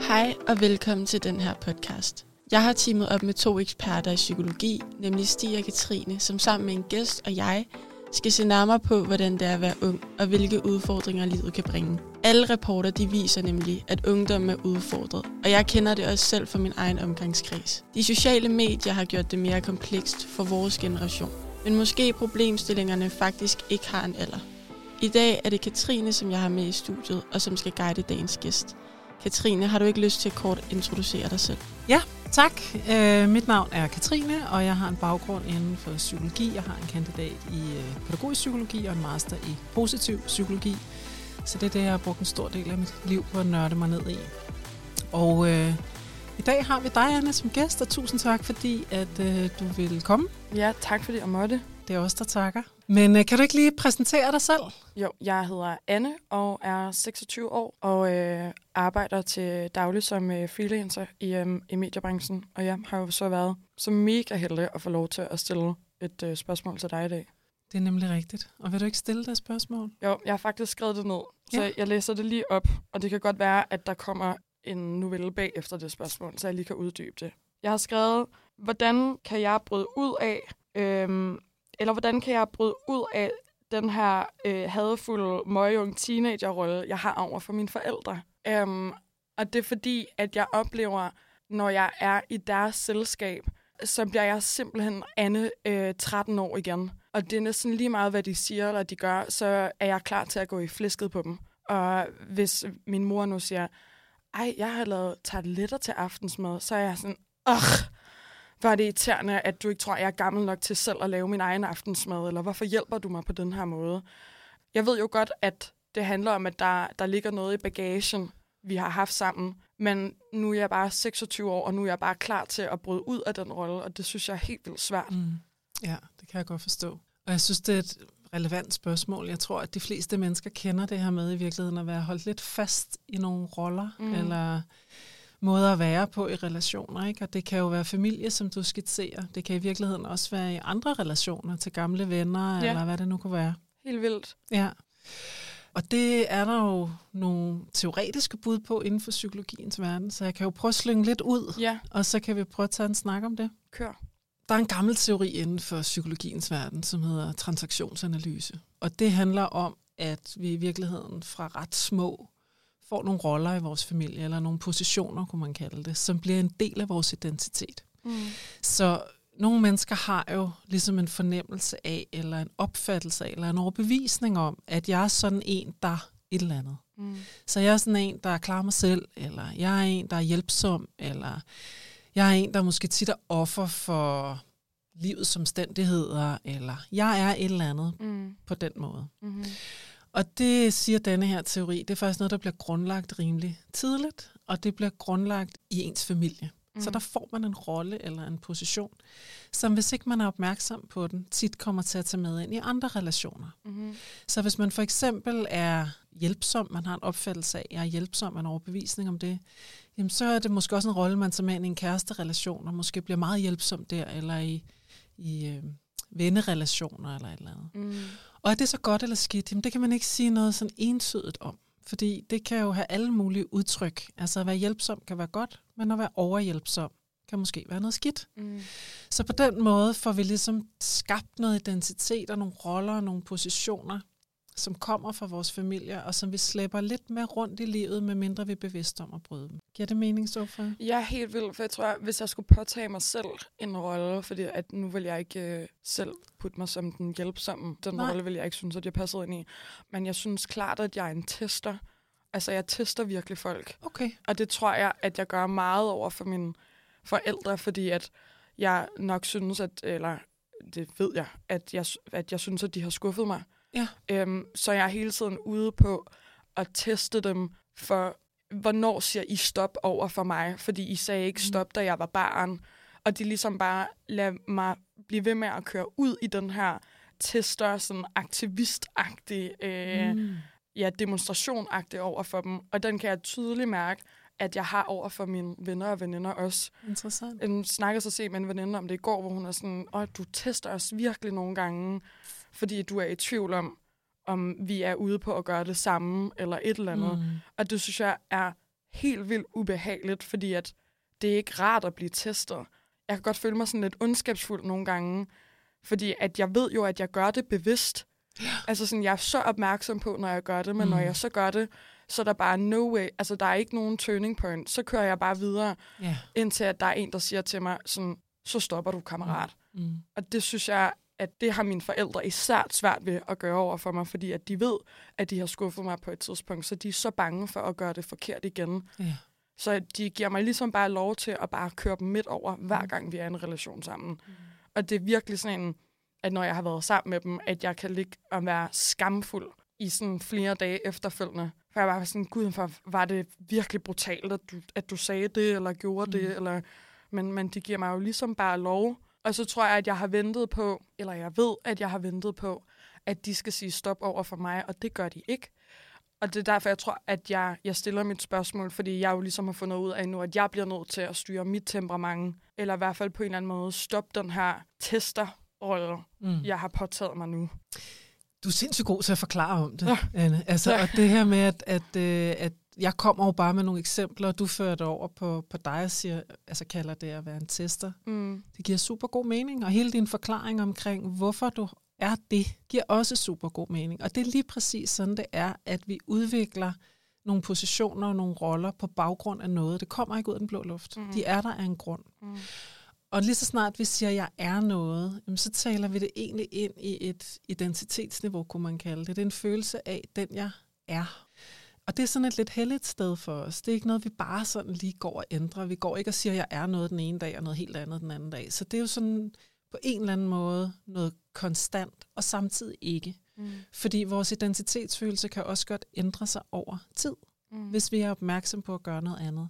Hej og velkommen til den her podcast. Jeg har teamet op med to eksperter i psykologi, nemlig Stig og Katrine, som sammen med en gæst og jeg skal se nærmere på, hvordan det er at være ung, og hvilke udfordringer livet kan bringe. Alle rapporter de viser nemlig, at ungdom er udfordret, og jeg kender det også selv fra min egen omgangskreds. De sociale medier har gjort det mere komplekst for vores generation, men måske problemstillingerne faktisk ikke har en alder. I dag er det Katrine, som jeg har med i studiet, og som skal guide dagens gæst. Katrine, har du ikke lyst til at kort introducere dig selv? Ja, tak. Øh, mit navn er Katrine, og jeg har en baggrund inden for psykologi. Jeg har en kandidat i øh, pædagogisk psykologi og en master i positiv psykologi. Så det er det, jeg har brugt en stor del af mit liv på at nørde mig ned i. Og øh, i dag har vi dig, Anna, som gæst, og tusind tak, fordi at øh, du vil komme. Ja, tak fordi jeg måtte. Det er os, der takker. Men øh, kan du ikke lige præsentere dig selv? Jo, jeg hedder Anne og er 26 år og øh, arbejder til daglig som øh, freelancer i, øh, i mediebranchen. Og jeg har jo så været så mega heldig at få lov til at stille et øh, spørgsmål til dig i dag. Det er nemlig rigtigt. Og vil du ikke stille dig spørgsmål? Jo, jeg har faktisk skrevet det ned, så Ja. jeg læser det lige op. Og det kan godt være, at der kommer en novelle bag efter det spørgsmål, så jeg lige kan uddybe det. Jeg har skrevet, hvordan kan jeg bryde ud af, øhm, eller hvordan kan jeg bryde ud af den her øh, hadefulde, møgeunge teenagerrolle, jeg har over for mine forældre. Um, og det er fordi, at jeg oplever, når jeg er i deres selskab, så bliver jeg simpelthen Anne øh, 13 år igen. Og det er næsten lige meget, hvad de siger eller de gør, så er jeg klar til at gå i flæsket på dem. Og hvis min mor nu siger, ej, jeg har lavet tarteletter til aftensmad, så er jeg sådan, åh, hvor er det irriterende, at du ikke tror, jeg er gammel nok til selv at lave min egen aftensmad, eller hvorfor hjælper du mig på den her måde? Jeg ved jo godt, at det handler om, at der, der ligger noget i bagagen, vi har haft sammen, men nu er jeg bare 26 år, og nu er jeg bare klar til at bryde ud af den rolle, og det synes jeg er helt vildt svært. Mm. Ja, det kan jeg godt forstå. Og jeg synes, det er et relevant spørgsmål. Jeg tror, at de fleste mennesker kender det her med i virkeligheden at være holdt lidt fast i nogle roller. Mm. eller måder at være på i relationer. Ikke? Og det kan jo være familie, som du skitserer. Det kan i virkeligheden også være i andre relationer til gamle venner, ja. Eller hvad det nu kunne være. Helt vildt. Ja. Og det er der jo nogle teoretiske bud på inden for psykologiens verden, så jeg kan jo prøve at slynge lidt ud, Ja, og så kan vi prøve at tage en snak om det. kør. Der er en gammel teori inden for psykologiens verden, som hedder transaktionsanalyse. Og det handler om, at vi i virkeligheden fra ret små får nogle roller i vores familie, eller nogle positioner, kunne man kalde det, som bliver en del af vores identitet. Mm. Så nogle mennesker har jo ligesom en fornemmelse af, eller en opfattelse af, eller en overbevisning om, at jeg er sådan en, der et eller andet. Mm. Så jeg er sådan en, der klarer mig selv, eller jeg er en, der er hjælpsom, eller jeg er en, der måske tit er offer for livets omstændigheder, eller jeg er et eller andet Mm. på den måde. Mm. Og det siger denne her teori, det er faktisk noget, der bliver grundlagt rimelig tidligt, og det bliver grundlagt i ens familie. Mm. Så der får man en rolle eller en position, som hvis ikke man er opmærksom på den, tit kommer til at tage med ind i andre relationer. Mm. Så hvis man for eksempel er hjælpsom, man har en opfattelse af, jeg er hjælpsom, man har overbevisning om det, jamen så er det måske også en rolle, man tager med ind i en kæresterelation, og måske bliver meget hjælpsom der, eller i, i øh, vennerelationer eller et eller andet. Mm. Og er det så godt eller skidt? Jamen det kan man ikke sige noget sådan entydigt om. Fordi det kan jo have alle mulige udtryk. Altså at være hjælpsom kan være godt, men at være overhjælpsom kan måske være noget skidt. Mm. Så på den måde får vi ligesom skabt noget identitet og nogle roller og nogle positioner, som kommer fra vores familier, og som vi slæber lidt med rundt i livet, medmindre vi er bevidste om at bryde dem. Giver det mening, Sofia? Jeg er helt vild, for jeg tror, at hvis jeg skulle påtage mig selv en rolle, fordi at nu vil jeg ikke øh, selv putte mig som den hjælpsomme, den Nej. rolle vil jeg ikke synes, at jeg passede ind i. Men jeg synes klart, at jeg er en tester. Altså, jeg tester virkelig folk. Okay. Og det tror jeg, at jeg gør meget over for mine forældre, fordi at jeg nok synes, at, eller det ved jeg, at jeg, at jeg synes, at de har skuffet mig. Ja. Øhm, så jeg er hele tiden ude på at teste dem for, hvornår siger I stop over for mig? Fordi I sagde ikke stop, da jeg var barn. Og de ligesom bare lader mig blive ved med at køre ud i den her tester, sådan aktivistagtig, øh, Mm. ja, demonstrationagtig over for dem. Og den kan jeg tydeligt mærke, at jeg har over for mine venner og veninder også. Interessant. Jeg snakkede så set med en veninde om det i går, hvor hun er sådan, åh, du tester os virkelig nogle gange, fordi du er i tvivl om, om vi er ude på at gøre det samme, eller et eller andet. Mm. Mm. Og det synes jeg er helt vildt ubehageligt, fordi at det er ikke rart at blive testet. Jeg kan godt føle mig sådan lidt ondskabsfuld nogle gange, fordi at jeg ved jo, at jeg gør det bevidst. Altså sådan, jeg er så opmærksom på, når jeg gør det, men mm. når jeg så gør det, så er der bare no way, altså der er ikke nogen turning point. Så kører jeg bare videre, Ja. indtil at der er en, der siger til mig, sådan, så stopper du, kammerat. Mm. Og det synes jeg, at det har mine forældre især svært ved at gøre over for mig, fordi at de ved, at de har skuffet mig på et tidspunkt, så de er så bange for at gøre det forkert igen. Ja. Så de giver mig ligesom bare lov til at bare køre dem midt over, hver gang vi er i en relation sammen. Mm. Og det er virkelig sådan en, at når jeg har været sammen med dem, at jeg kan ligge og være skamfuld i sådan flere dage efterfølgende. For jeg var sådan, gud, for var det virkelig brutalt, at du, at du sagde det, eller gjorde mm. det, eller... Men, men de giver mig jo ligesom bare lov. Og så tror jeg, at jeg har ventet på, eller jeg ved, at jeg har ventet på, at de skal sige stop over for mig, og det gør de ikke. Og det er derfor, jeg tror, at jeg, jeg stiller mit spørgsmål, fordi jeg jo ligesom har fundet ud af nu, at jeg bliver nødt til at styre mit temperament, eller i hvert fald på en eller anden måde stoppe den her testerrolle, Mm. jeg har påtaget mig nu. Du er sindssygt god til at forklare om det, Ja. Anne. Altså, Ja. og det her med, at, at, øh, at jeg kommer jo bare med nogle eksempler, og du fører det over på, på dig og siger, altså kalder det at være en tester. Mm. Det giver super god mening, og hele din forklaring omkring, hvorfor du er det, giver også super god mening. Og det er lige præcis sådan, det er, at vi udvikler nogle positioner og nogle roller på baggrund af noget. Det kommer ikke ud af den blå luft. Mhm. De er der af en grund. Mm. Og lige så snart vi siger, at jeg er noget, jamen, så taler vi det egentlig ind i et identitetsniveau, kunne man kalde det. Det er en følelse af, den jeg er. Og det er sådan et lidt heldigt sted for os. Det er ikke noget, vi bare sådan lige går og ændrer. Vi går ikke og siger, at jeg er noget den ene dag, og noget helt andet den anden dag. Så det er jo sådan på en eller anden måde noget konstant, og samtidig ikke. Mm. Fordi vores identitetsfølelse kan også godt ændre sig over tid Mm. hvis vi er opmærksom på at gøre noget andet.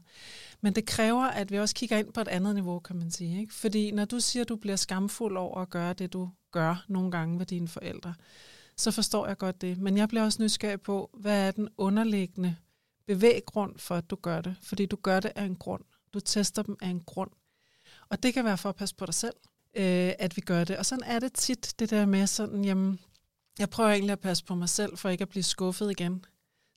Men det kræver, at vi også kigger ind på et andet niveau, kan man sige. Ikke? Fordi når du siger, at du bliver skamfuld over at gøre det, du gør nogle gange ved dine forældre, så forstår jeg godt det. Men jeg bliver også nysgerrig på, hvad er den underliggende bevæggrund for, at du gør det? Fordi du gør det af en grund. Du tester dem af en grund. Og det kan være for at passe på dig selv, øh, at vi gør det. Og sådan er det tit, det der med sådan, jamen, jeg prøver egentlig at passe på mig selv, for ikke at blive skuffet igen.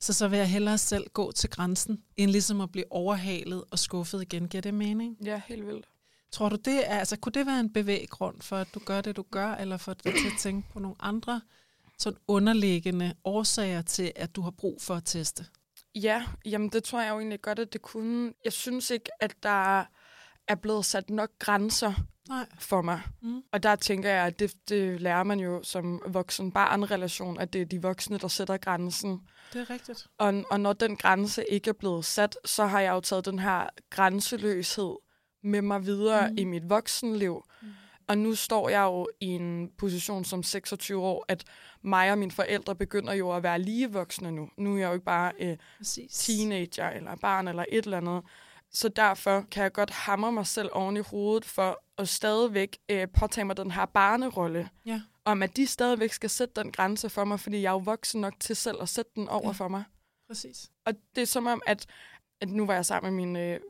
Så så vil jeg hellere selv gå til grænsen, end ligesom at blive overhalet og skuffet igen. Giver det mening? Ja, helt vildt. Tror du det er, altså kunne det være en bevæggrund for, at du gør det, du gør, eller for dig til at tænke på nogle andre sådan underliggende årsager til, at du har brug for at teste? Ja, jamen det tror jeg jo egentlig godt, at det kunne. Jeg synes ikke, at der er blevet sat nok grænser Nej. for mig. Mm. Og der tænker jeg, at det, det lærer man jo som voksen barn-relation, at det er de voksne, der sætter grænsen. Det er rigtigt. Og, og når den grænse ikke er blevet sat, så har jeg jo taget den her grænseløshed med mig videre mm. i mit voksenliv. Mm. Og nu står jeg jo i en position som 26 år, at mig og mine forældre begynder jo at være lige voksne nu. Nu er jeg jo ikke bare øh, Præcis. teenager eller barn eller et eller andet. Så derfor kan jeg godt hamre mig selv oven i hovedet for at stadigvæk øh, påtage mig den her barnerolle. Ja. Om at de stadigvæk skal sætte den grænse for mig, fordi jeg er jo voksen nok til selv at sætte den over Ja. ja. for mig. Præcis. Og det er som om, at, at nu var jeg sammen med min, øh,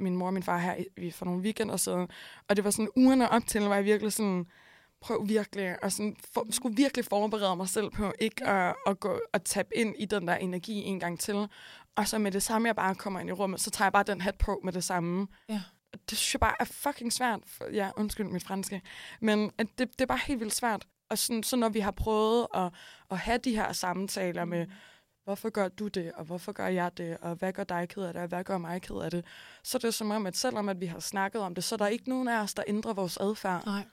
min mor og min far her i, for nogle weekender siden, og det var sådan ugerne op til, var jeg virkelig sådan, prøv virkelig, og sådan, for, skulle virkelig forberede mig selv på ikke at, at gå og tabe ind i den der energi en gang til. Og så med det samme, jeg bare kommer ind i rummet, så tager jeg bare den hat på med det samme. Ja. Det synes jeg bare er fucking svært. For, ja, undskyld mit franske. Men at det, det er bare helt vildt svært. Og sådan, så når vi har prøvet at, at have de her samtaler med, hvorfor gør du det, og hvorfor gør jeg det, og hvad gør dig ked af det, og hvad gør mig ked af det, så er det som om, at selvom at vi har snakket om det, så er der ikke nogen af os, der ændrer vores adfærd. Nej.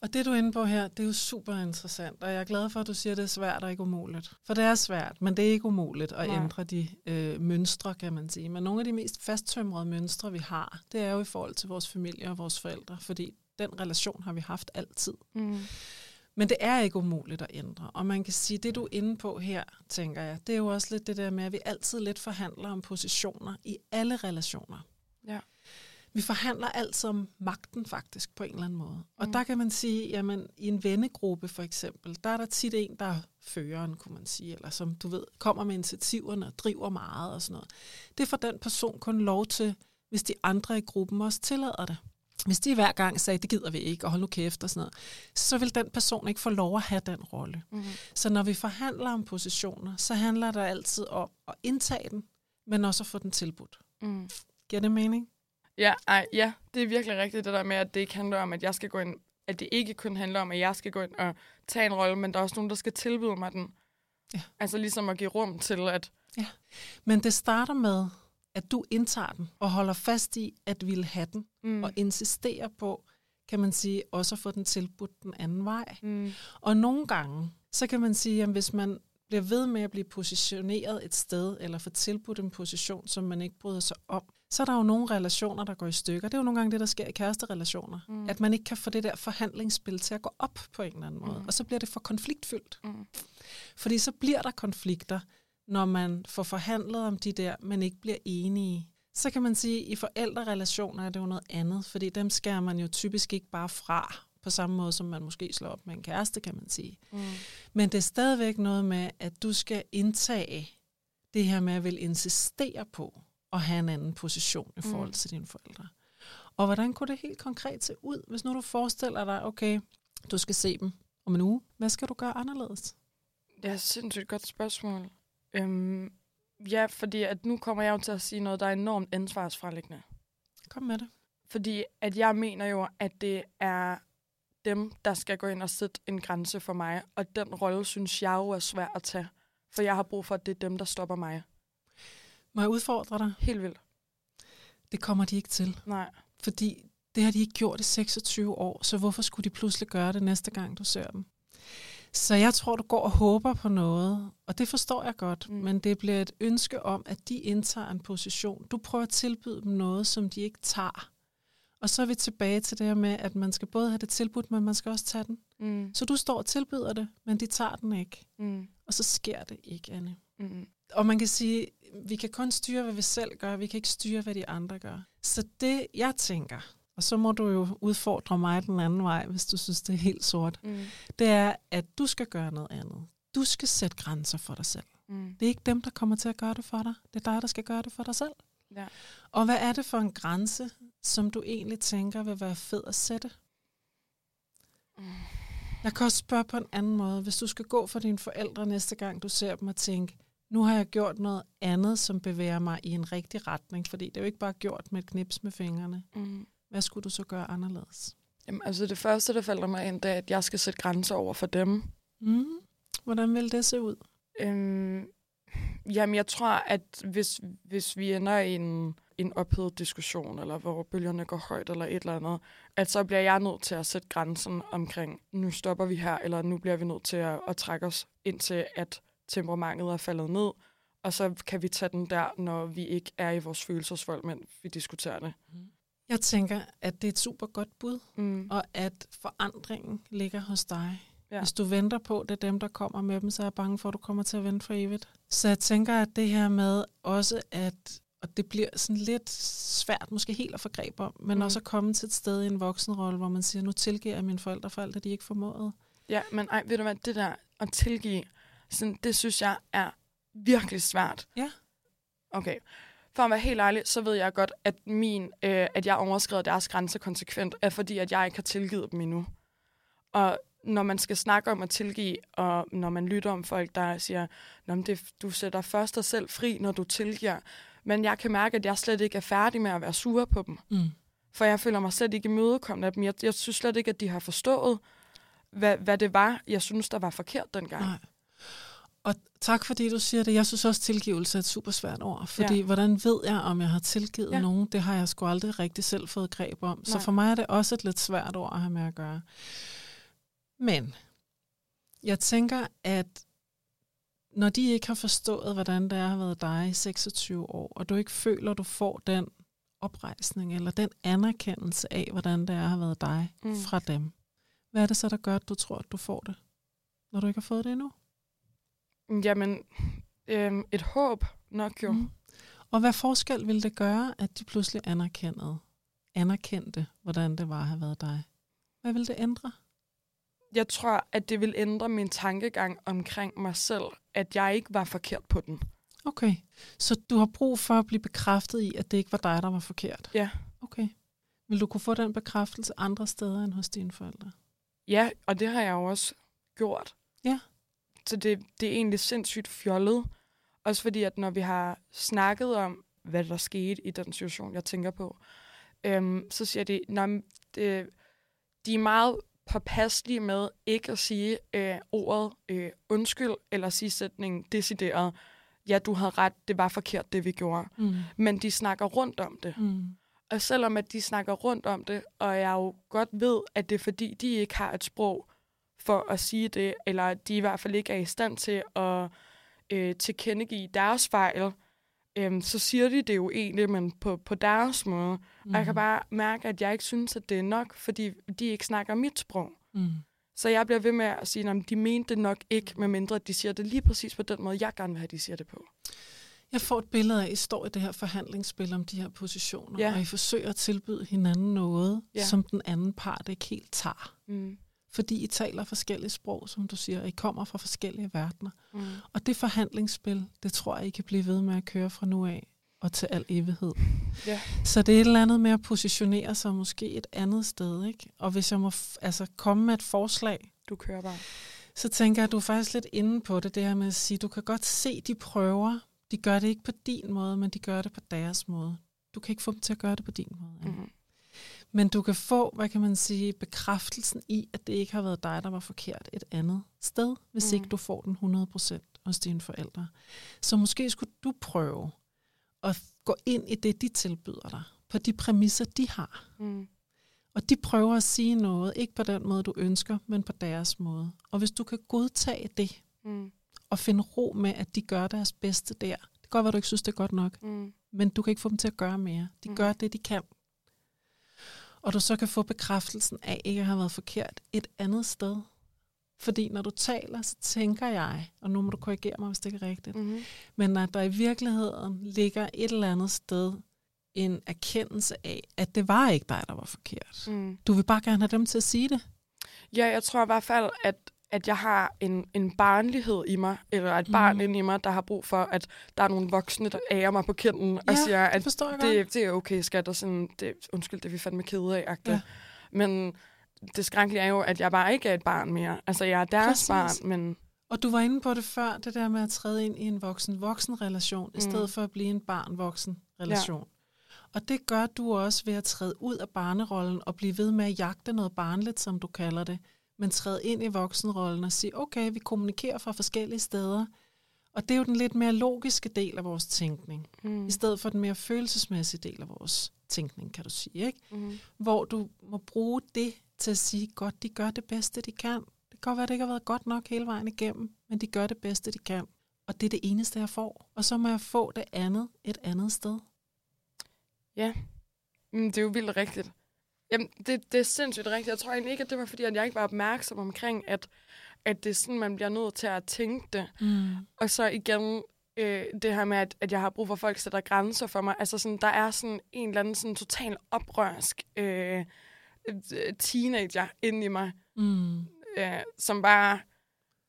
Og det, du er inde på her, det er jo super interessant, og jeg er glad for, at du siger, at det er svært og ikke umuligt. For det er svært, men det er ikke umuligt at Nej. ændre de øh, mønstre, kan man sige. Men nogle af de mest fasttømrede mønstre, vi har, det er jo i forhold til vores familie og vores forældre, fordi den relation har vi haft altid. Mm. Men det er ikke umuligt at ændre. Og man kan sige, det du er inde på her, tænker jeg, det er jo også lidt det der med, at vi altid lidt forhandler om positioner i alle relationer. Ja. Vi forhandler altid om magten faktisk på en eller anden måde. Og Mm. der kan man sige, jamen i en vennegruppe for eksempel, der er der tit en, der er føreren, kunne man sige, eller som du ved, kommer med initiativerne og driver meget og sådan noget. Det får den person kun lov til, hvis de andre i gruppen også tillader det. Hvis de hver gang sagde, det gider vi ikke, og hold nu kæft og sådan noget, så vil den person ikke få lov at have den rolle. Mm. Så når vi forhandler om positioner, så handler det altid om at indtage den, men også at få den tilbudt. Mm. Giver det mening? Ja, ej, ja, det er virkelig rigtigt, det der med, at det ikke handler om, at jeg skal gå ind, at det ikke kun handler om, at jeg skal gå ind og tage en rolle, men der er også nogen, der skal tilbyde mig den. Ja. Altså ligesom at give rum til, at Men det starter med, at du indtager den og holder fast i at ville have den, mm, og insisterer på, kan man sige, også at få den tilbudt den anden vej. mm, Og nogle gange, så kan man sige, at hvis man bliver ved med at blive positioneret et sted, eller få tilbudt en position, som man ikke bryder sig om, så er der jo nogle relationer, der går i stykker. Det er jo nogle gange det, der sker i kæresterelationer. Mm. At man ikke kan få det der forhandlingsspil til at gå op på en eller anden måde. Mm. Og så bliver det for konfliktfyldt. mm, Fordi så bliver der konflikter, når man får forhandlet om de der, men ikke bliver enige. Så kan man sige, at i forældrerelationer er det jo noget andet, fordi dem skærer man jo typisk ikke bare fra, på samme måde som man måske slår op med en kæreste, kan man sige. mm, Men det er stadigvæk noget med, at du skal indtage det her med at vil insistere på at have en anden position i forhold Mm. til dine forældre. Og hvordan kunne det helt konkret se ud, hvis nu du forestiller dig, okay, du skal se dem om en uge. Hvad skal du gøre anderledes? Det er et sindssygt godt spørgsmål. Øhm, ja, fordi at nu kommer jeg jo til at sige noget, der er enormt ansvarsfralæggende. Kom med det. Fordi at jeg mener jo, at det er dem, der skal gå ind og sætte en grænse for mig. Og den rolle synes jeg jo er svær at tage. For jeg har brug for, at det er dem, der stopper mig. Må jeg udfordre dig? Helt vildt. Det kommer de ikke til. Nej. Fordi det har de ikke gjort i 26 år, så hvorfor skulle de pludselig gøre det næste gang, du ser dem? Så jeg tror, du går og håber på noget, og det forstår jeg godt, Mm. men det bliver et ønske om, at de indtager en position. Du prøver at tilbyde dem noget, som de ikke tager. Og så er vi tilbage til det her med, at man skal både have det tilbudt, men man skal også tage den. Mm. Så du står og tilbyder det, men de tager den ikke. Mm. Og så sker det ikke, Anne. Mm. Og man kan sige, vi kan kun styre, hvad vi selv gør. Vi kan ikke styre, hvad de andre gør. Så det, jeg tænker, og så må du jo udfordre mig den anden vej, hvis du synes, det er helt sort, Mm. det er, at du skal gøre noget andet. Du skal sætte grænser for dig selv. Mm. Det er ikke dem, der kommer til at gøre det for dig. Det er dig, der skal gøre det for dig selv. Ja. Og hvad er det for en grænse, som du egentlig tænker vil være fed at sætte? Mm. Jeg kan også spørge på en anden måde. Hvis du skal gå for dine forældre næste gang, du ser dem og tænke, nu har jeg gjort noget andet, som bevæger mig i en rigtig retning, fordi det er jo ikke bare gjort med et knips med fingrene. Mm. Hvad skulle du så gøre anderledes? Jamen, altså det første, der falder mig ind, det er, at jeg skal sætte grænser over for dem. Mm. Hvordan vil det se ud? Øhm, jamen, jeg tror, at hvis, hvis vi ender i en, en ophedet diskussion, eller hvor bølgerne går højt, eller et eller andet, at så bliver jeg nødt til at sætte grænsen omkring, nu stopper vi her, eller nu bliver vi nødt til at, at trække os ind til, at temperamentet er faldet ned, og så kan vi tage den der, når vi ikke er i vores følelsesvold, men vi diskuterer det. Jeg tænker, at det er et super godt bud, Mm. og at forandringen ligger hos dig. Ja. Hvis du venter på, det er dem, der kommer med dem, så er jeg bange for, at du kommer til at vente for evigt. Så jeg tænker, at det her med også, at og det bliver sådan lidt svært, måske helt at få greb om, men mm. også at komme til et sted i en voksenrolle, hvor man siger, nu tilgiver jeg mine forældre for alt, det de ikke formåede. Ja, men ej, ved du hvad, det der at tilgive, sådan, det synes jeg er virkelig svært. Ja. Okay. For at være helt ærlig, så ved jeg godt, at min, øh, at jeg overskrider deres grænse konsekvent, er fordi, at jeg ikke har tilgivet dem endnu. Og når man skal snakke om at tilgive, og når man lytter om folk, der siger, Nå, det, du sætter først dig selv fri, når du tilgiver. Men jeg kan mærke, at jeg slet ikke er færdig med at være sur på dem. Mm. For jeg føler mig slet ikke imødekommende af dem. Jeg, jeg synes slet ikke, at de har forstået, hvad, hvad det var, jeg synes, der var forkert dengang. Nej. Og tak fordi du siger det. Jeg synes også, tilgivelse er et super svært ord. Fordi Ja. hvordan ved jeg, om jeg har tilgivet Ja. nogen? Det har jeg sgu aldrig rigtig selv fået greb om. Så Nej. for mig er det også et lidt svært ord at have med at gøre. Men jeg tænker, at når de ikke har forstået, hvordan det er at have været dig i 26 år, og du ikke føler, du får den oprejsning eller den anerkendelse af, hvordan det er at have været dig mm. fra dem, hvad er det så, der gør, at du tror, at du får det, når du ikke har fået det endnu? Jamen, øhm, et håb nok jo. Mm. Og hvad forskel ville det gøre, at de pludselig anerkendte, anerkendte, hvordan det var at have været dig? Hvad ville det ændre? Jeg tror, at det vil ændre min tankegang omkring mig selv, at jeg ikke var forkert på den. Okay, så du har brug for at blive bekræftet i, at det ikke var dig, der var forkert? Ja. Okay. Vil du kunne få den bekræftelse andre steder end hos dine forældre? Ja, og det har jeg jo også gjort. Ja. Så det, det er egentlig sindssygt fjollet Også fordi, at når vi har snakket om, hvad der skete i den situation, jeg tænker på, øhm, så siger de, at det, de er meget påpasselige med ikke at sige øh, ordet øh, undskyld, eller sige sætningen decideret, ja, du havde ret, det var forkert, det vi gjorde. Mm. Men de snakker rundt om det. Mm. Og selvom at de snakker rundt om det, og jeg jo godt ved, at det er fordi, de ikke har et sprog for at sige det, eller at de i hvert fald ikke er i stand til at øh, tilkendegive deres fejl, øh, så siger de det jo egentlig, men på, på deres måde. Mm. Og jeg kan mm. bare mærke, at jeg ikke synes, at det er nok, fordi de ikke snakker mit sprog. Mm. Så jeg bliver ved med at sige, at de mente det nok ikke, medmindre de siger det lige præcis på den måde, jeg gerne vil have, de siger det på. Jeg får et billede af, at I står i det her forhandlingsspil om de her positioner, ja. og I forsøger at tilbyde hinanden noget, ja. som den anden part ikke helt tager. Mm. Fordi I taler forskellige sprog, som du siger, og I kommer fra forskellige verdener. Mm. Og det forhandlingsspil, det tror jeg, I kan blive ved med at køre fra nu af og til al evighed. Ja. Så det er et eller andet med at positionere sig måske et andet sted. Ikke? Og hvis jeg må f- altså komme med et forslag, du kører bare. så tænker jeg, at du er faktisk lidt inde på det, det her med at sige, du kan godt se de prøver, de gør det ikke på din måde, men de gør det på deres måde. Du kan ikke få dem til at gøre det på din måde. Mm-hmm. Men du kan få, hvad kan man sige, bekræftelsen i, at det ikke har været dig, der var forkert et andet sted, hvis mm. ikke du får den 100% hos dine forældre. Så måske skulle du prøve at gå ind i det, de tilbyder dig, på de præmisser, de har. Mm. Og de prøver at sige noget, ikke på den måde, du ønsker, men på deres måde. Og hvis du kan godtage det, mm. og finde ro med, at de gør deres bedste der, det kan godt være, du ikke synes, det er godt nok, mm. men du kan ikke få dem til at gøre mere. De mm. gør det, de kan. Og du så kan få bekræftelsen af, at ikke har været forkert et andet sted. Fordi når du taler, så tænker jeg, og nu må du korrigere mig, hvis det ikke er rigtigt, mm-hmm. men at der i virkeligheden ligger et eller andet sted en erkendelse af, at det var ikke dig, der var forkert. Mm. Du vil bare gerne have dem til at sige det. Ja, jeg tror i hvert fald, at at jeg har en, en barnlighed i mig, eller et barn mm. inde i mig, der har brug for, at der er nogle voksne, der ærer mig på kinden ja, og siger, at det, det er okay, skat, og sådan, det, undskyld, det er vi fandme kede af, ja. Men det skrækkelige er jo, at jeg bare ikke er et barn mere. Altså, jeg er deres Præcis. barn, men... Og du var inde på det før, det der med at træde ind i en voksen-voksen-relation, mm. i stedet for at blive en barn-voksen-relation. Ja. Og det gør du også ved at træde ud af barnerollen og blive ved med at jagte noget barnligt, som du kalder det men træde ind i voksenrollen og sige, okay, vi kommunikerer fra forskellige steder. Og det er jo den lidt mere logiske del af vores tænkning, mm. i stedet for den mere følelsesmæssige del af vores tænkning, kan du sige. Ikke? Mm. Hvor du må bruge det til at sige, godt, de gør det bedste, de kan. Det kan godt være, det ikke har været godt nok hele vejen igennem, men de gør det bedste, de kan. Og det er det eneste, jeg får. Og så må jeg få det andet et andet sted. Ja, mm, det er jo vildt rigtigt. Jamen, det, det er sindssygt rigtigt. Jeg tror egentlig ikke, at det var, fordi at jeg ikke var opmærksom omkring, at, at det er sådan, man bliver nødt til at tænke det. Mm. Og så igen, øh, det her med, at, at jeg har brug for, at folk sætter grænser for mig. Altså, sådan, der er sådan en eller anden sådan total oprørsk øh, teenager inde i mig, mm. øh, som bare...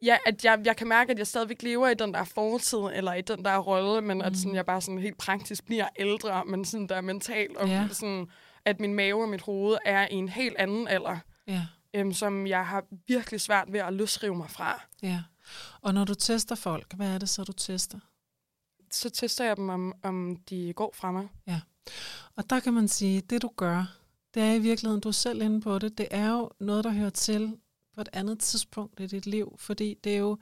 Ja, at jeg, jeg kan mærke, at jeg stadigvæk lever i den der fortid, eller i den der rolle, men mm. at sådan, jeg bare sådan helt praktisk bliver ældre, men sådan der mentalt, og yeah. sådan at min mave og mit hoved er i en helt anden alder, ja. øhm, som jeg har virkelig svært ved at løsrive mig fra. Ja. Og når du tester folk, hvad er det så, du tester? Så tester jeg dem, om, om de går fra mig. Ja. Og der kan man sige, det du gør, det er i virkeligheden, du er selv inde på det, det er jo noget, der hører til på et andet tidspunkt i dit liv, fordi det er jo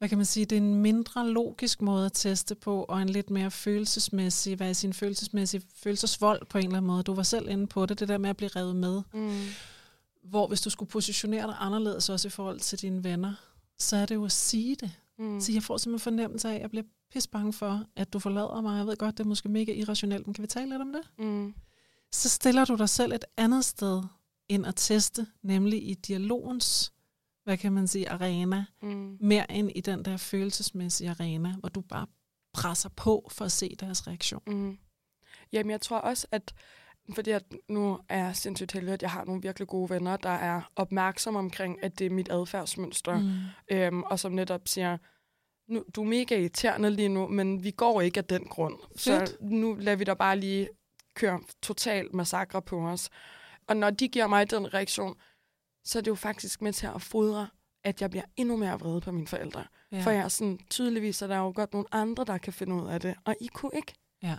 hvad kan man sige, det er en mindre logisk måde at teste på, og en lidt mere følelsesmæssig, hvad er sin følelsesmæssig følelsesvold på en eller anden måde. Du var selv inde på det, det der med at blive revet med. Mm. Hvor hvis du skulle positionere dig anderledes også i forhold til dine venner, så er det jo at sige det. Mm. Så jeg får simpelthen fornemmelse af, at jeg bliver pis bange for, at du forlader mig. Jeg ved godt, det er måske mega irrationelt, men kan vi tale lidt om det? Mm. Så stiller du dig selv et andet sted end at teste, nemlig i dialogens hvad kan man sige, arena, mm. mere end i den der følelsesmæssige arena, hvor du bare presser på for at se deres reaktion. Mm. Jamen, jeg tror også, at fordi at nu er jeg sindssygt heldig, at jeg har nogle virkelig gode venner, der er opmærksomme omkring, at det er mit adfærdsmønster, mm. øhm, og som netop siger, nu, du er mega irriterende lige nu, men vi går ikke af den grund. Fedt. Så nu lader vi da bare lige køre total massakre på os. Og når de giver mig den reaktion, så er det jo faktisk med til at fodre at jeg bliver endnu mere vred på mine forældre. Ja. For jeg er sådan, tydeligvis er der jo godt nogle andre, der kan finde ud af det, og I kunne ikke. ja.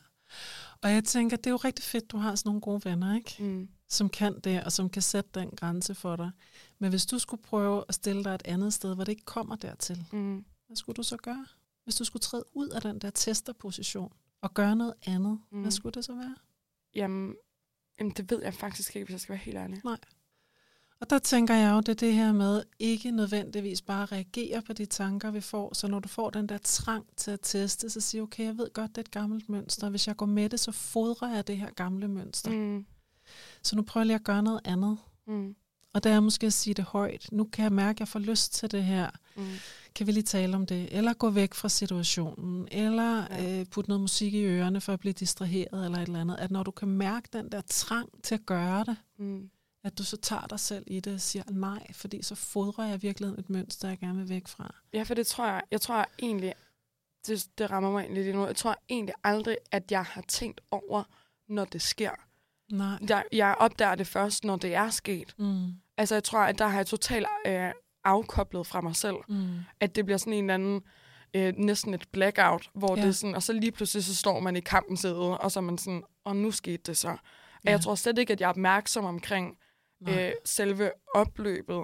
Og jeg tænker, det er jo rigtig fedt, du har sådan nogle gode venner, ikke? Mm. som kan det, og som kan sætte den grænse for dig. Men hvis du skulle prøve at stille dig et andet sted, hvor det ikke kommer dertil, Mm. hvad skulle du så gøre? Hvis du skulle træde ud af den der testerposition og gøre noget andet, mm. hvad skulle det så være? Jamen, jamen, det ved jeg faktisk ikke, hvis jeg skal være helt ærlig. Og der tænker jeg jo, det er det her med ikke nødvendigvis bare at reagere på de tanker, vi får. Så når du får den der trang til at teste, så siger okay, jeg ved godt, det er et gammelt mønster. Hvis jeg går med det, så fodrer jeg det her gamle mønster. Mm. Så nu prøver jeg lige at gøre noget andet. Mm. Og der er måske at sige det højt. Nu kan jeg mærke, at jeg får lyst til det her. Mm. Kan vi lige tale om det? Eller gå væk fra situationen? Eller Ja. øh, putte noget musik i ørerne for at blive distraheret eller et eller andet. At når du kan mærke den der trang til at gøre det, Mm. At du så tager dig selv i det og siger nej, fordi så fodrer jeg virkelig et mønster, jeg gerne vil væk fra. Ja, for det tror jeg, jeg tror egentlig, det, det rammer mig egentlig lige nu, jeg tror egentlig aldrig, at jeg har tænkt over, når det sker. Nej. Jeg, jeg opdager det først, når det er sket. Mm. Altså, jeg tror, at der har jeg totalt øh, afkoblet fra mig selv. Mm. At det bliver sådan en eller anden, øh, næsten et blackout, hvor Ja. det er sådan, og så lige pludselig så står man i kampen sæde, og så er man sådan, og nu skete det så. Ja. Ja. Jeg tror slet ikke, at jeg er opmærksom omkring Nej. øh, selve opløbet.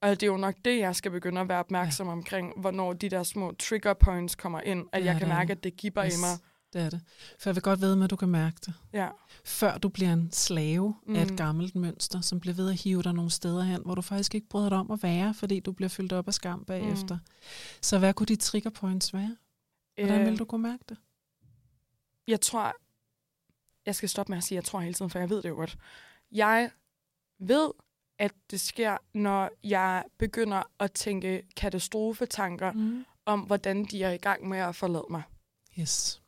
Og det er jo nok det, jeg skal begynde at være opmærksom ja. omkring, hvornår de der små trigger points kommer ind, at Ja, jeg kan mærke, at det giver yes. i mig. Det er det. For jeg vil godt vide med, at du kan mærke det. Ja. Før du bliver en slave mm. af et Mm. gammelt mønster, som bliver ved at hive dig nogle steder hen, hvor du faktisk ikke bryder dig om at være, fordi du bliver fyldt op af skam bagefter. Mm. Så hvad kunne de trigger points være? Hvordan Øh, vil du kunne mærke det? Jeg tror, jeg skal stoppe med at sige, at jeg tror hele tiden, for jeg ved det jo godt. Jeg ved, at det sker, når jeg begynder at tænke katastrofetanker Mm. om, hvordan de er i gang med at forlade mig. Yes.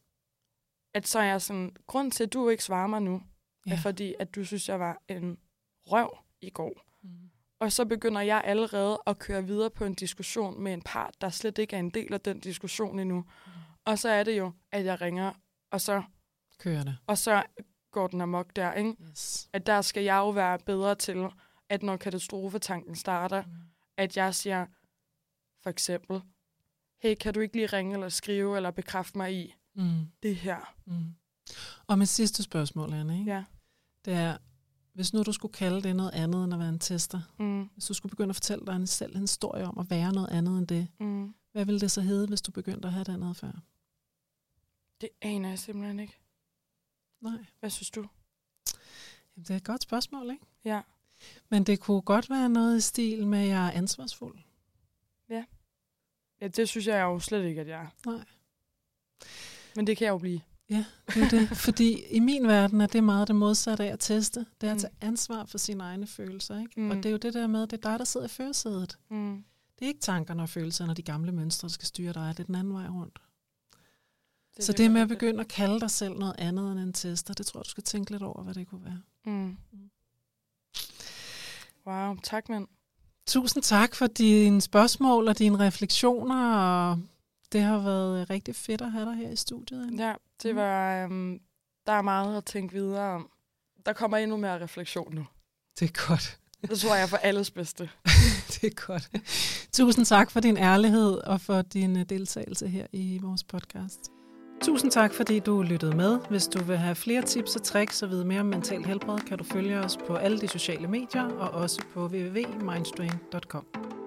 At så er jeg sådan, grund til, at du ikke svarer mig nu, ja. Er fordi, at du synes, jeg var en røv i går. Mm. Og så begynder jeg allerede at køre videre på en diskussion med en part, der slet ikke er en del af den diskussion endnu. Mm. Og så er det jo, at jeg ringer, og så, Kører det. og så går den amok der, ikke? Yes. At der skal jeg jo være bedre til, at når katastrofetanken starter, Mm. at jeg siger, for eksempel, hey, kan du ikke lige ringe eller skrive eller bekræfte mig i Mm. det her? Mm. Og mit sidste spørgsmål, Anne, ikke? Ja. det er, hvis nu du skulle kalde det noget andet end at være en tester, Mm, hvis du skulle begynde at fortælle dig en selv en historie om at være noget andet end det, mm. hvad ville det så hedde, hvis du begyndte at have den adfærd? Det aner jeg simpelthen ikke. Nej. Hvad synes du? Jamen, det er et godt spørgsmål, ikke? Ja. Men det kunne godt være noget i stil med, at jeg er ansvarsfuld. Ja, det synes jeg jo slet ikke, at jeg er. Nej. Men det kan jeg jo blive. Ja, det er det. Fordi i min verden er det meget det modsatte af at teste. Det er at Mm. tage ansvar for sine egne følelser. Ikke? Mm. Og det er jo det der med, at det er dig, der sidder i førersædet. Mm. Det er ikke tankerne og følelserne og de gamle mønstre, der skal styre dig. Det er den anden vej rundt. Det Så det med at begynde at kalde dig selv noget andet end en tester, det tror jeg, du skal tænke lidt over, hvad det kunne være. Mm. Wow, tak mand. Tusind tak for dine spørgsmål og dine refleksioner, og det har været rigtig fedt at have dig her i studiet. Anne. Ja, det Mm. var, øhm, der er meget at tænke videre om. Der kommer endnu mere refleksion nu. Det er godt. Det tror jeg er for alles bedste. det er godt. Tusind tak for din ærlighed og for din øh, deltagelse her i vores podcast. Tusind tak, fordi du lyttede med. Hvis du vil have flere tips og tricks og vide mere om mental helbred, kan du følge os på alle de sociale medier og også på www.mindstream.com.